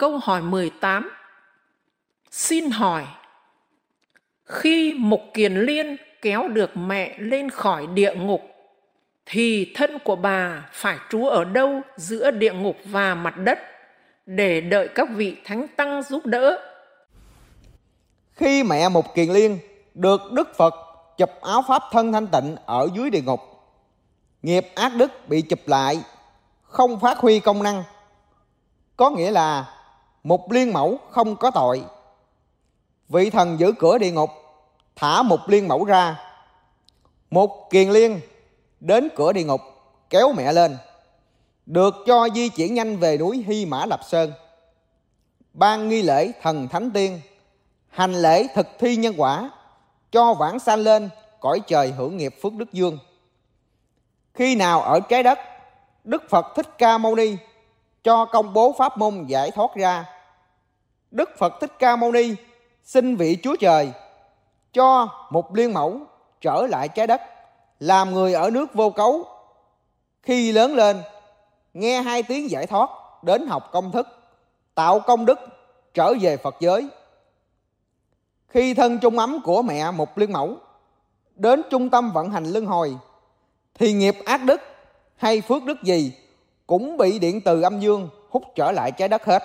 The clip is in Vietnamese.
Câu hỏi 18 Xin hỏi Khi Mục Kiền Liên kéo được mẹ lên khỏi địa ngục thì thân của bà phải trú ở đâu giữa địa ngục và mặt đất để đợi các vị thánh tăng giúp đỡ. Khi mẹ Mục Kiền Liên được Đức Phật chụp áo pháp thân thanh tịnh ở dưới địa ngục, nghiệp ác đức bị chụp lại, không phát huy công năng. Có nghĩa là một Liên Mẫu không có tội. Vị thần giữ cửa địa ngục, thả một Liên Mẫu ra. một Kiền Liên đến cửa địa ngục kéo mẹ lên được cho di chuyển nhanh về núi Hy Mã Lập Sơn ban nghi lễ thần thánh tiên hành lễ thực thi nhân quả cho vãng sanh lên cõi trời hưởng nghiệp phước đức dương khi nào ở trái đất Đức Phật Thích Ca Mâu Ni cho công bố pháp môn giải thoát ra. Đức Phật Thích Ca Mâu Ni xin vị Chúa Trời cho một liên mẫu trở lại trái đất, làm người ở nước vô cấu. Khi lớn lên, nghe hai tiếng giải thoát đến học công thức, tạo công đức, trở về phật giới. Khi thân trung ấm của mẹ một liên mẫu đến trung tâm vận hành luân hồi, thì nghiệp ác đức hay phước đức gì cũng bị điện từ âm dương hút trở lại trái đất hết.